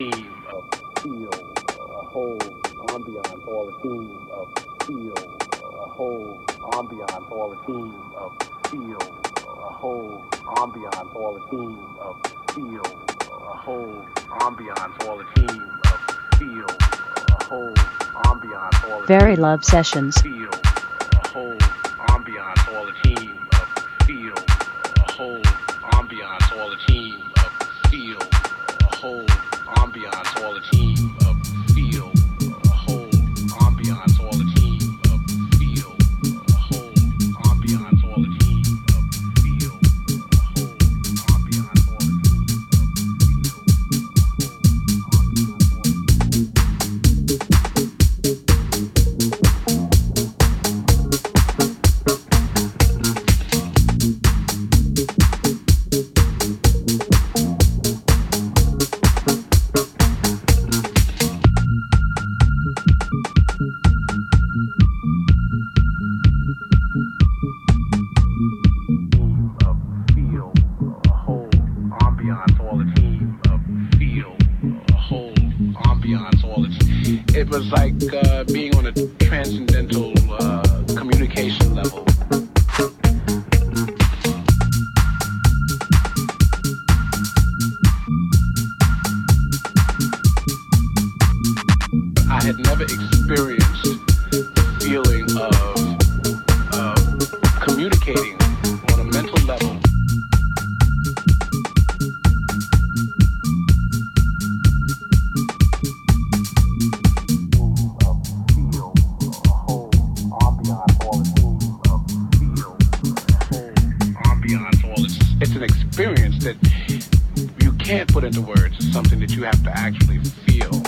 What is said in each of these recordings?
theme of feel, a whole ambiance, all the theme of feel, a whole ambiance, all the theme of feel, a whole ambiance, all the theme of feel, a whole ambiance, all the theme of feel, a whole ambiance, all the Very Love Sessions. feel, a whole ambiance, all the team of feel, a whole ambiance, all the team of feel, a whole ambiance, all the that you can't put into words. It's something that you have to actually feel.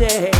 day.